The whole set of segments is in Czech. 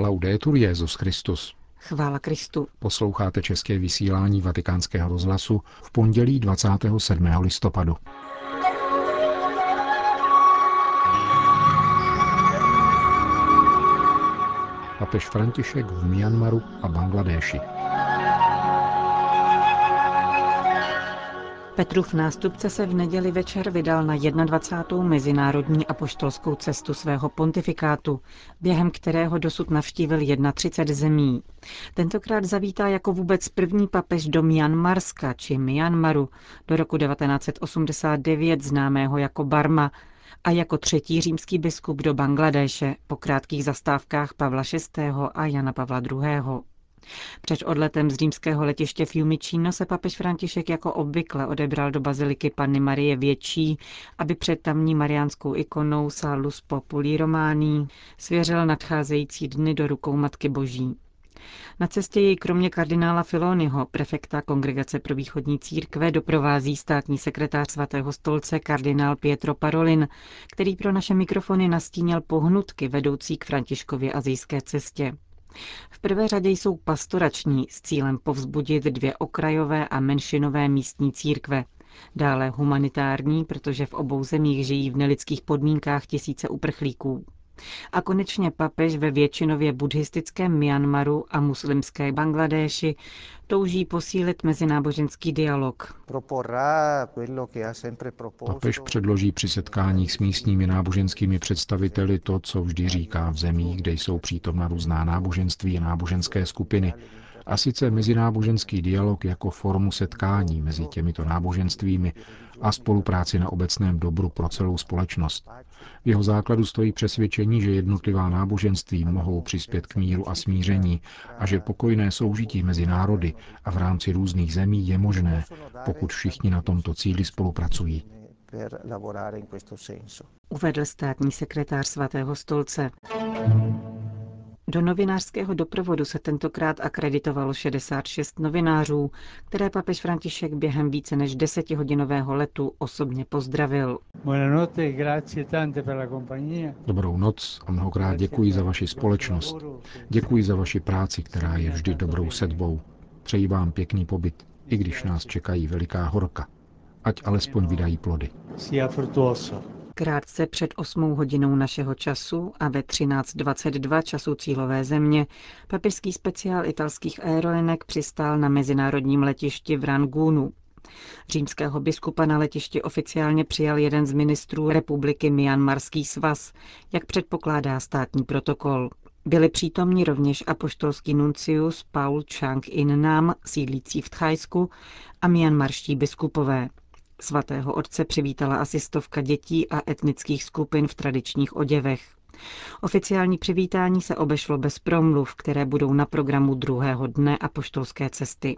Laudetur Jezus Christus. Chvála Kristu. Posloucháte české vysílání Vatikánského rozhlasu v pondělí 27. listopadu. Papež František v Myanmaru a Bangladéši. Petrův nástupce se v neděli večer vydal na 21. mezinárodní apoštolskou cestu svého pontifikátu, během kterého dosud navštívil 31 zemí. Tentokrát zavítá jako vůbec první papež do Myanmarska či Myanmaru do roku 1989 známého jako Barma a jako třetí římský biskup do Bangladéše po krátkých zastávkách Pavla VI. a Jana Pavla II. Před odletem z římského letiště Fiumicino se papež František jako obvykle odebral do baziliky Panny Marie Větší, aby před tamní mariánskou ikonou Salus Populi Romání svěřil nadcházející dny do rukou Matky Boží. Na cestě jej kromě kardinála Filoniho, prefekta Kongregace pro východní církve, doprovází státní sekretář svatého stolce kardinál Pietro Parolin, který pro naše mikrofony nastínil pohnutky vedoucí k Františkově azijské cestě. V prvé řadě jsou pastorační s cílem povzbudit dvě okrajové a menšinové místní církve. Dále humanitární, protože v obou zemích žijí v nelidských podmínkách tisíce uprchlíků. A konečně papež ve většinově buddhistickém Myanmaru a muslimské Bangladéši touží posílit mezináboženský dialog. Papež předloží při setkáních s místními náboženskými představiteli to, co vždy říká v zemích, kde jsou přítomna různá náboženství a náboženské skupiny, a sice mezináboženský dialog jako formu setkání mezi těmito náboženstvími a spolupráci na obecném dobru pro celou společnost. V jeho základu stojí přesvědčení, že jednotlivá náboženství mohou přispět k míru a smíření a že pokojné soužití mezi národy a v rámci různých zemí je možné, pokud všichni na tomto cíli spolupracují. Uvedl státní sekretář svatého stolce. Do novinářského doprovodu se tentokrát akreditovalo 66 novinářů, které papež František během více než desetihodinového letu osobně pozdravil. Dobrou noc a mnohokrát děkuji za vaši společnost. Děkuji za vaši práci, která je vždy dobrou sedbou. Přeji vám pěkný pobyt, i když nás čekají veliká horka. Ať alespoň vydají plody. Krátce před 8 hodinou našeho času a ve 13.22 času cílové země papežský speciál italských aerolinek přistál na mezinárodním letišti v Rangunu. Římského biskupa na letišti oficiálně přijal jeden z ministrů republiky Myanmarský svaz, jak předpokládá státní protokol. Byli přítomní rovněž apoštolský nuncius Paul Chang In Nam, sídlící v Thajsku, a myanmarští biskupové. Svatého otce přivítala asi stovka dětí a etnických skupin v tradičních oděvech. Oficiální přivítání se obešlo bez promluv, které budou na programu druhého dne apoštolské cesty.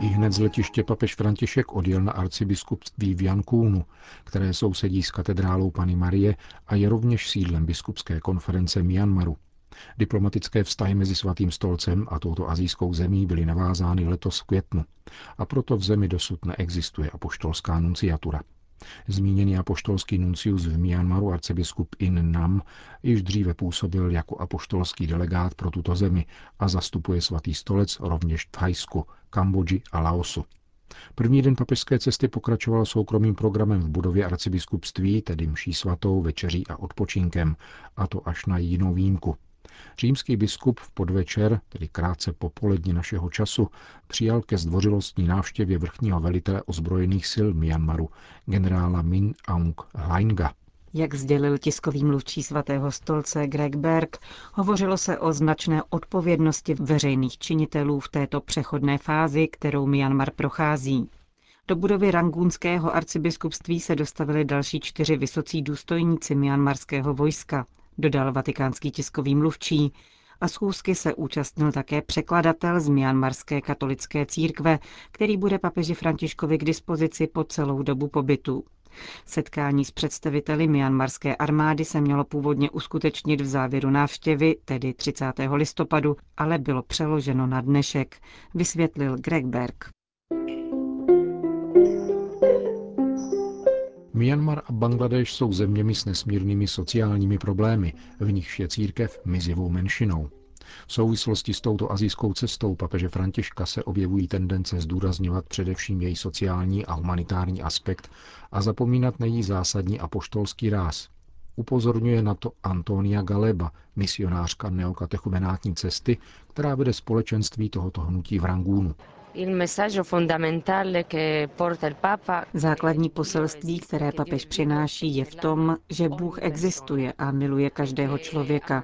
I hned z letiště papež František odjel na arcibiskupství v Jankúnu, které sousedí s katedrálou Pany Marie a je rovněž sídlem biskupské konference Myanmaru. Diplomatické vztahy mezi Svatým stolcem a touto azijskou zemí byly navázány letos v květnu a proto v zemi dosud neexistuje apoštolská nunciatura. Zmíněný apoštolský nuncius v Myanmaru arcibiskup In Nam již dříve působil jako apoštolský delegát pro tuto zemi a zastupuje svatý stolec rovněž v Thajsku, Kambodži a Laosu. První den papežské cesty pokračoval soukromým programem v budově arcibiskupství, tedy mší svatou, večeří a odpočinkem, a to až na jinou výjimku. Římský biskup v podvečer, tedy krátce po poledni našeho času, přijal ke zdvořilostní návštěvě vrchního velitele ozbrojených sil Myanmaru, generála Min Aung Hlainga. Jak sdělil tiskový mluvčí svatého stolce Greg Berg, hovořilo se o značné odpovědnosti veřejných činitelů v této přechodné fázi, kterou Myanmar prochází. Do budovy rangúnského arcibiskupství se dostavili další čtyři vysocí důstojníci myanmarského vojska, dodal vatikánský tiskový mluvčí, a schůzky se účastnil také překladatel z Myanmarské katolické církve, který bude papeži Františkovi k dispozici po celou dobu pobytu. Setkání s představiteli Myanmarské armády se mělo původně uskutečnit v závěru návštěvy, tedy 30. listopadu, ale bylo přeloženo na dnešek, vysvětlil Greg Berg. Myanmar a Bangladeš jsou zeměmi s nesmírnými sociálními problémy, v nichž je církev mizivou menšinou. V souvislosti s touto azijskou cestou papeže Františka se objevují tendence zdůrazňovat především její sociální a humanitární aspekt a zapomínat na její zásadní apoštolský ráz. Upozorňuje na to Antonia Galeba, misionářka neokatechumenátní cesty, která vede společenství tohoto hnutí v Rangúnu. Základní poselství, které papež přináší, je v tom, že Bůh existuje a miluje každého člověka.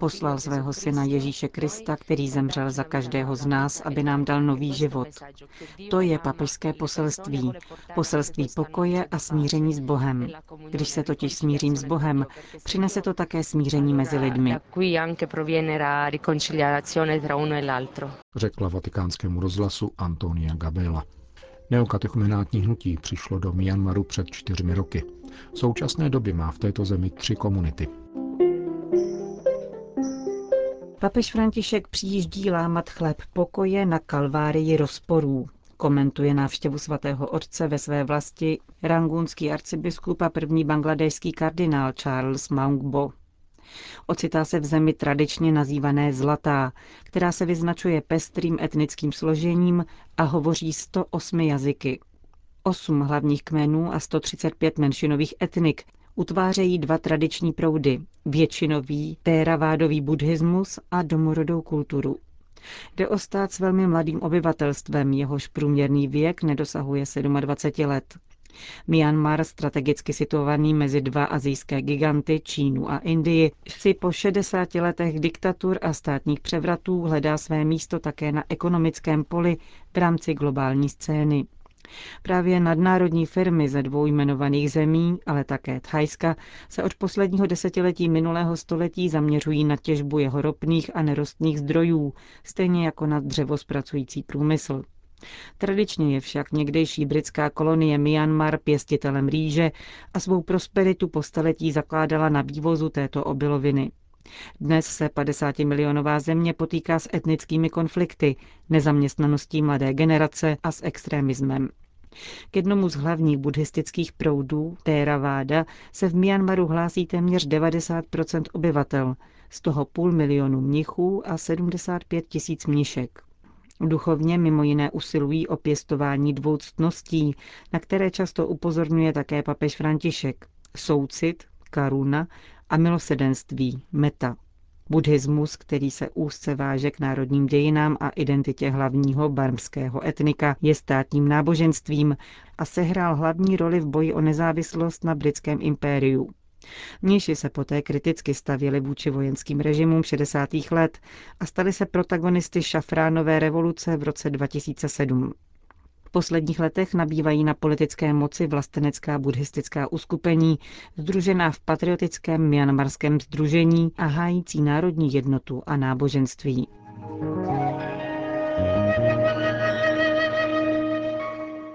Poslal svého syna Ježíše Krista, který zemřel za každého z nás, aby nám dal nový život. To je papežské poselství. Poselství pokoje a smíření s Bohem. Když se totiž smířím s Bohem, přinese to také smíření mezi lidmi. Řekla vatikánskému rozhlasu Antonia Gabela. Neokatechumenátní hnutí přišlo do Myanmaru před čtyřmi roky. V současné době má v této zemi tři komunity. Papež František přijíždí lámat chléb pokoje na kalvárii rozporů. Komentuje návštěvu svatého otce ve své vlasti rangunský arcibiskup a první bangladejský kardinál Charles Maungbo. Ocitá se v zemi tradičně nazývané Zlatá, která se vyznačuje pestrým etnickým složením a hovoří 108 jazyky. Osm hlavních kmenů a 135 menšinových etnik utvářejí dva tradiční proudy, většinový téravádový buddhismus a domorodou kulturu. Jde o stát s velmi mladým obyvatelstvem, jehož průměrný věk nedosahuje 27 let. Myanmar, strategicky situovaný mezi dva azijské giganty, Čínu a Indii, si po 60 letech diktatur a státních převratů hledá své místo také na ekonomickém poli v rámci globální scény. Právě nadnárodní firmy ze dvou jmenovaných zemí, ale také Thajska, se od posledního desetiletí minulého století zaměřují na těžbu jeho ropných a nerostných zdrojů, stejně jako na dřevospracující průmysl. Tradičně je však někdejší britská kolonie Myanmar pěstitelem rýže a svou prosperitu po staletí zakládala na vývozu této obiloviny. Dnes se 50-milionová země potýká s etnickými konflikty, nezaměstnaností mladé generace a s extremismem. K jednomu z hlavních buddhistických proudů, Theravada, se v Myanmaru hlásí téměř 90 obyvatel, z toho půl milionu mnichů a 75 tisíc mnišek. Duchovně mimo jiné usilují o pěstování dvou ctností, na které často upozorňuje také papež František. Soucit, karuna a milosedenství, meta. Buddhismus, který se úzce váže k národním dějinám a identitě hlavního barmského etnika, je státním náboženstvím a sehrál hlavní roli v boji o nezávislost na britském impériu. Mniši se poté kriticky stavěli vůči vojenským režimům 60. let a stali se protagonisty šafránové revoluce v roce 2007. V posledních letech nabývají na politické moci vlastenecká buddhistická uskupení, združená v patriotickém myanmarském združení a hájící národní jednotu a náboženství.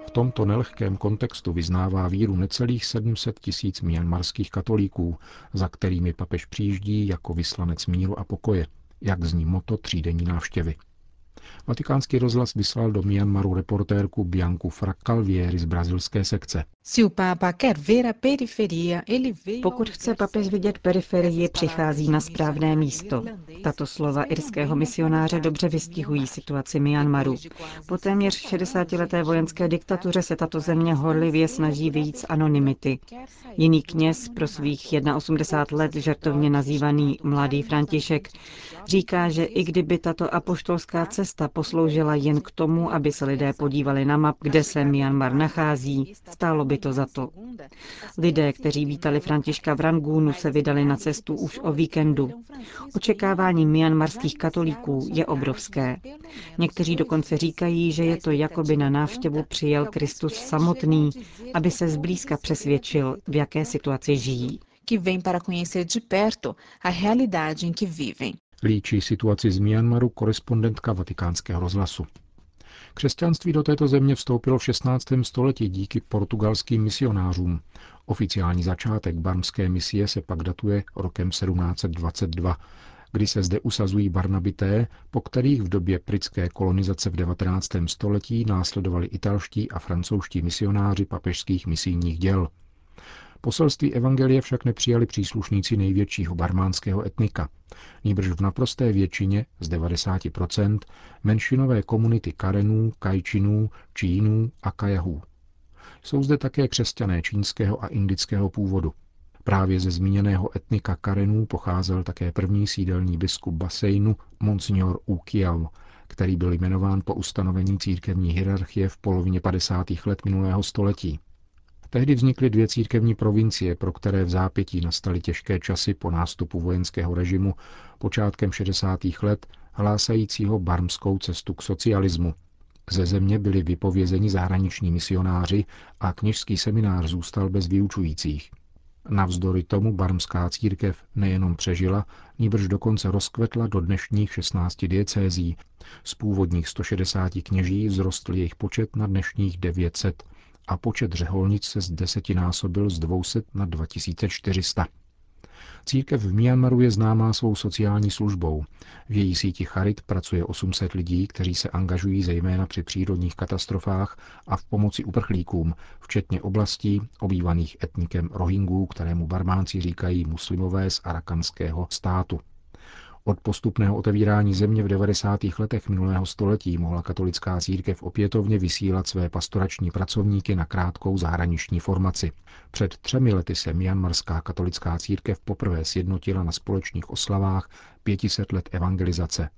V tomto nelehkém kontextu vyznává víru necelých 700 tisíc mianmarských katolíků, za kterými papež přijíždí jako vyslanec míru a pokoje, jak zní moto třídenní návštěvy. Vatikánský rozhlas vyslal do Myanmaru reportérku Bianku Fracalvieri z brazilské sekce. Pokud chce papež vidět periferii, přichází na správné místo. Tato slova irského misionáře dobře vystihují situaci Myanmaru. Po téměř 60-leté vojenské diktatuře se tato země horlivě snaží vyjít z anonymity. Jiný kněz pro svých 81 let žertovně nazývaný Mladý František říká, že i kdyby tato apoštolská cesta posloužila jen k tomu, aby se lidé podívali na map, kde se Myanmar nachází, stálo by to za to. Lidé, kteří vítali Františka v Rangúnu, se vydali na cestu už o víkendu. Očekávání myanmarských katolíků je obrovské. Někteří dokonce říkají, že je to jako by na návštěvu přijel Kristus samotný, aby se zblízka přesvědčil, v jaké situaci žijí. que para conhecer de perto a realidade em que vivem. Líčí situaci z Myanmaru korespondentka vatikánského rozhlasu. Křesťanství do této země vstoupilo v 16. století díky portugalským misionářům. Oficiální začátek barmské misie se pak datuje rokem 1722, kdy se zde usazují barnabité, po kterých v době britské kolonizace v 19. století následovali italští a francouzští misionáři papežských misijních děl. Poselství evangelie však nepřijali příslušníci největšího barmánského etnika. Nýbrž v naprosté většině, z 90%, menšinové komunity Karenů, Kajčinů, Čínů a Kajahů. Jsou zde také křesťané čínského a indického původu. Právě ze zmíněného etnika Karenů pocházel také první sídelní biskup Basejnu, monsignor Ukiao, který byl jmenován po ustanovení církevní hierarchie v polovině 50. let minulého století. Tehdy vznikly dvě církevní provincie, pro které v zápětí nastaly těžké časy po nástupu vojenského režimu počátkem 60. let hlásajícího barmskou cestu k socialismu. Ze země byli vypovězeni zahraniční misionáři a kněžský seminář zůstal bez vyučujících. Navzdory tomu barmská církev nejenom přežila, níbrž dokonce rozkvetla do dnešních 16 diecézí. Z původních 160 kněží vzrostl jejich počet na dnešních 900 a počet řeholnic se z desetinásobil z 200 na 2400. Církev v Myanmaru je známá svou sociální službou. V její síti Charit pracuje 800 lidí, kteří se angažují zejména při přírodních katastrofách a v pomoci uprchlíkům, včetně oblastí obývaných etnikem Rohingů, kterému barmánci říkají muslimové z arakanského státu. Od postupného otevírání země v 90. letech minulého století mohla katolická církev opětovně vysílat své pastorační pracovníky na krátkou zahraniční formaci. Před třemi lety se Myanmarská katolická církev poprvé sjednotila na společných oslavách 500 let evangelizace.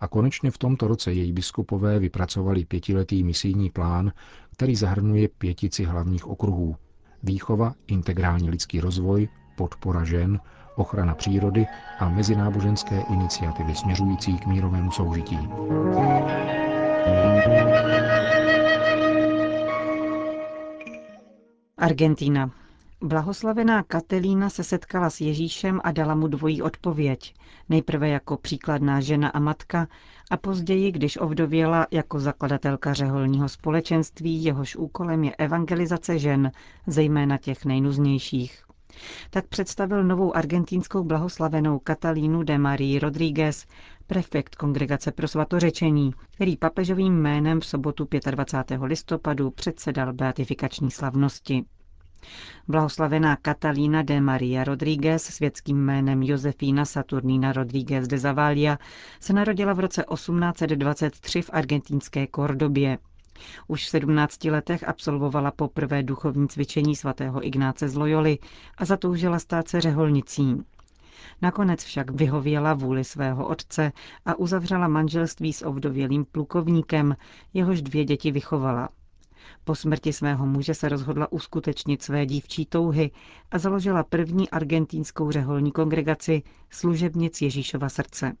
A konečně v tomto roce její biskupové vypracovali pětiletý misijní plán, který zahrnuje pětici hlavních okruhů. Výchova, integrální lidský rozvoj, podpora žen, ochrana přírody a mezináboženské iniciativy směřující k mírovému soužití. Argentina. Blahoslavená Katelína se setkala s Ježíšem a dala mu dvojí odpověď. Nejprve jako příkladná žena a matka a později, když ovdověla jako zakladatelka řeholního společenství, jehož úkolem je evangelizace žen, zejména těch nejnuznějších tak představil novou argentínskou blahoslavenou Katalínu de Marie Rodríguez, prefekt Kongregace pro svatořečení, který papežovým jménem v sobotu 25. listopadu předsedal beatifikační slavnosti. Blahoslavená Katalína de Maria Rodríguez světským jménem Josefína Saturnína Rodríguez de Zavalia se narodila v roce 1823 v argentínské Kordobě. Už v 17 letech absolvovala poprvé duchovní cvičení svatého Ignáce z Loyoli a zatoužila stát se řeholnicí. Nakonec však vyhověla vůli svého otce a uzavřela manželství s ovdovělým plukovníkem, jehož dvě děti vychovala. Po smrti svého muže se rozhodla uskutečnit své dívčí touhy a založila první argentínskou řeholní kongregaci služebnic Ježíšova srdce.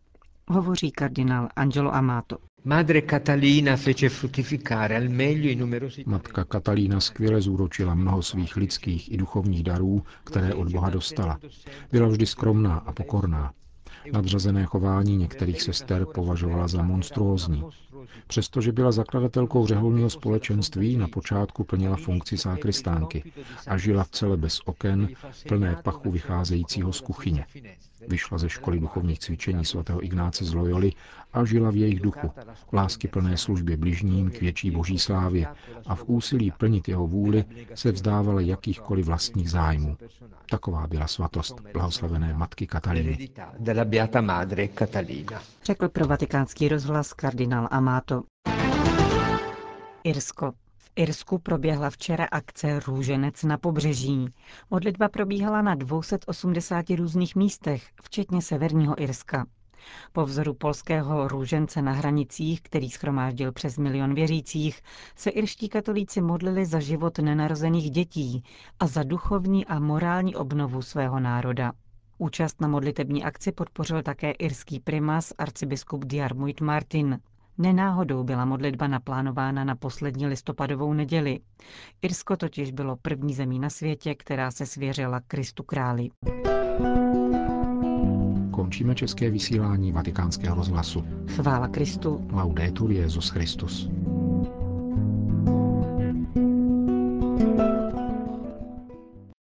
Hovoří kardinál Angelo Amato. Matka Katalína skvěle zúročila mnoho svých lidských i duchovních darů, které od Boha dostala. Byla vždy skromná a pokorná. Nadřazené chování některých sester považovala za monstruózní. Přestože byla zakladatelkou řeholního společenství, na počátku plnila funkci sákristánky a žila v celé bez oken, plné pachu vycházejícího z kuchyně. Vyšla ze školy duchovních cvičení svatého Ignáce z Loyoli a žila v jejich duchu, v lásky plné službě bližním k větší boží slávě a v úsilí plnit jeho vůli se vzdávala jakýchkoliv vlastních zájmů. Taková byla svatost blahoslavené matky Katalíny. Řekl pro vatikánský rozhlas kardinál Amato. Irsko. Irsku proběhla včera akce Růženec na pobřeží. Modlitba probíhala na 280 různých místech, včetně severního Irska. Po vzoru polského růžence na hranicích, který schromáždil přes milion věřících, se irští katolíci modlili za život nenarozených dětí a za duchovní a morální obnovu svého národa. Účast na modlitební akci podpořil také irský primas arcibiskup Diarmuid Martin. Nenáhodou byla modlitba naplánována na poslední listopadovou neděli. Irsko totiž bylo první zemí na světě, která se svěřila Kristu králi. Končíme české vysílání vatikánského rozhlasu. Chvála Kristu. Laudetur Jezus Christus.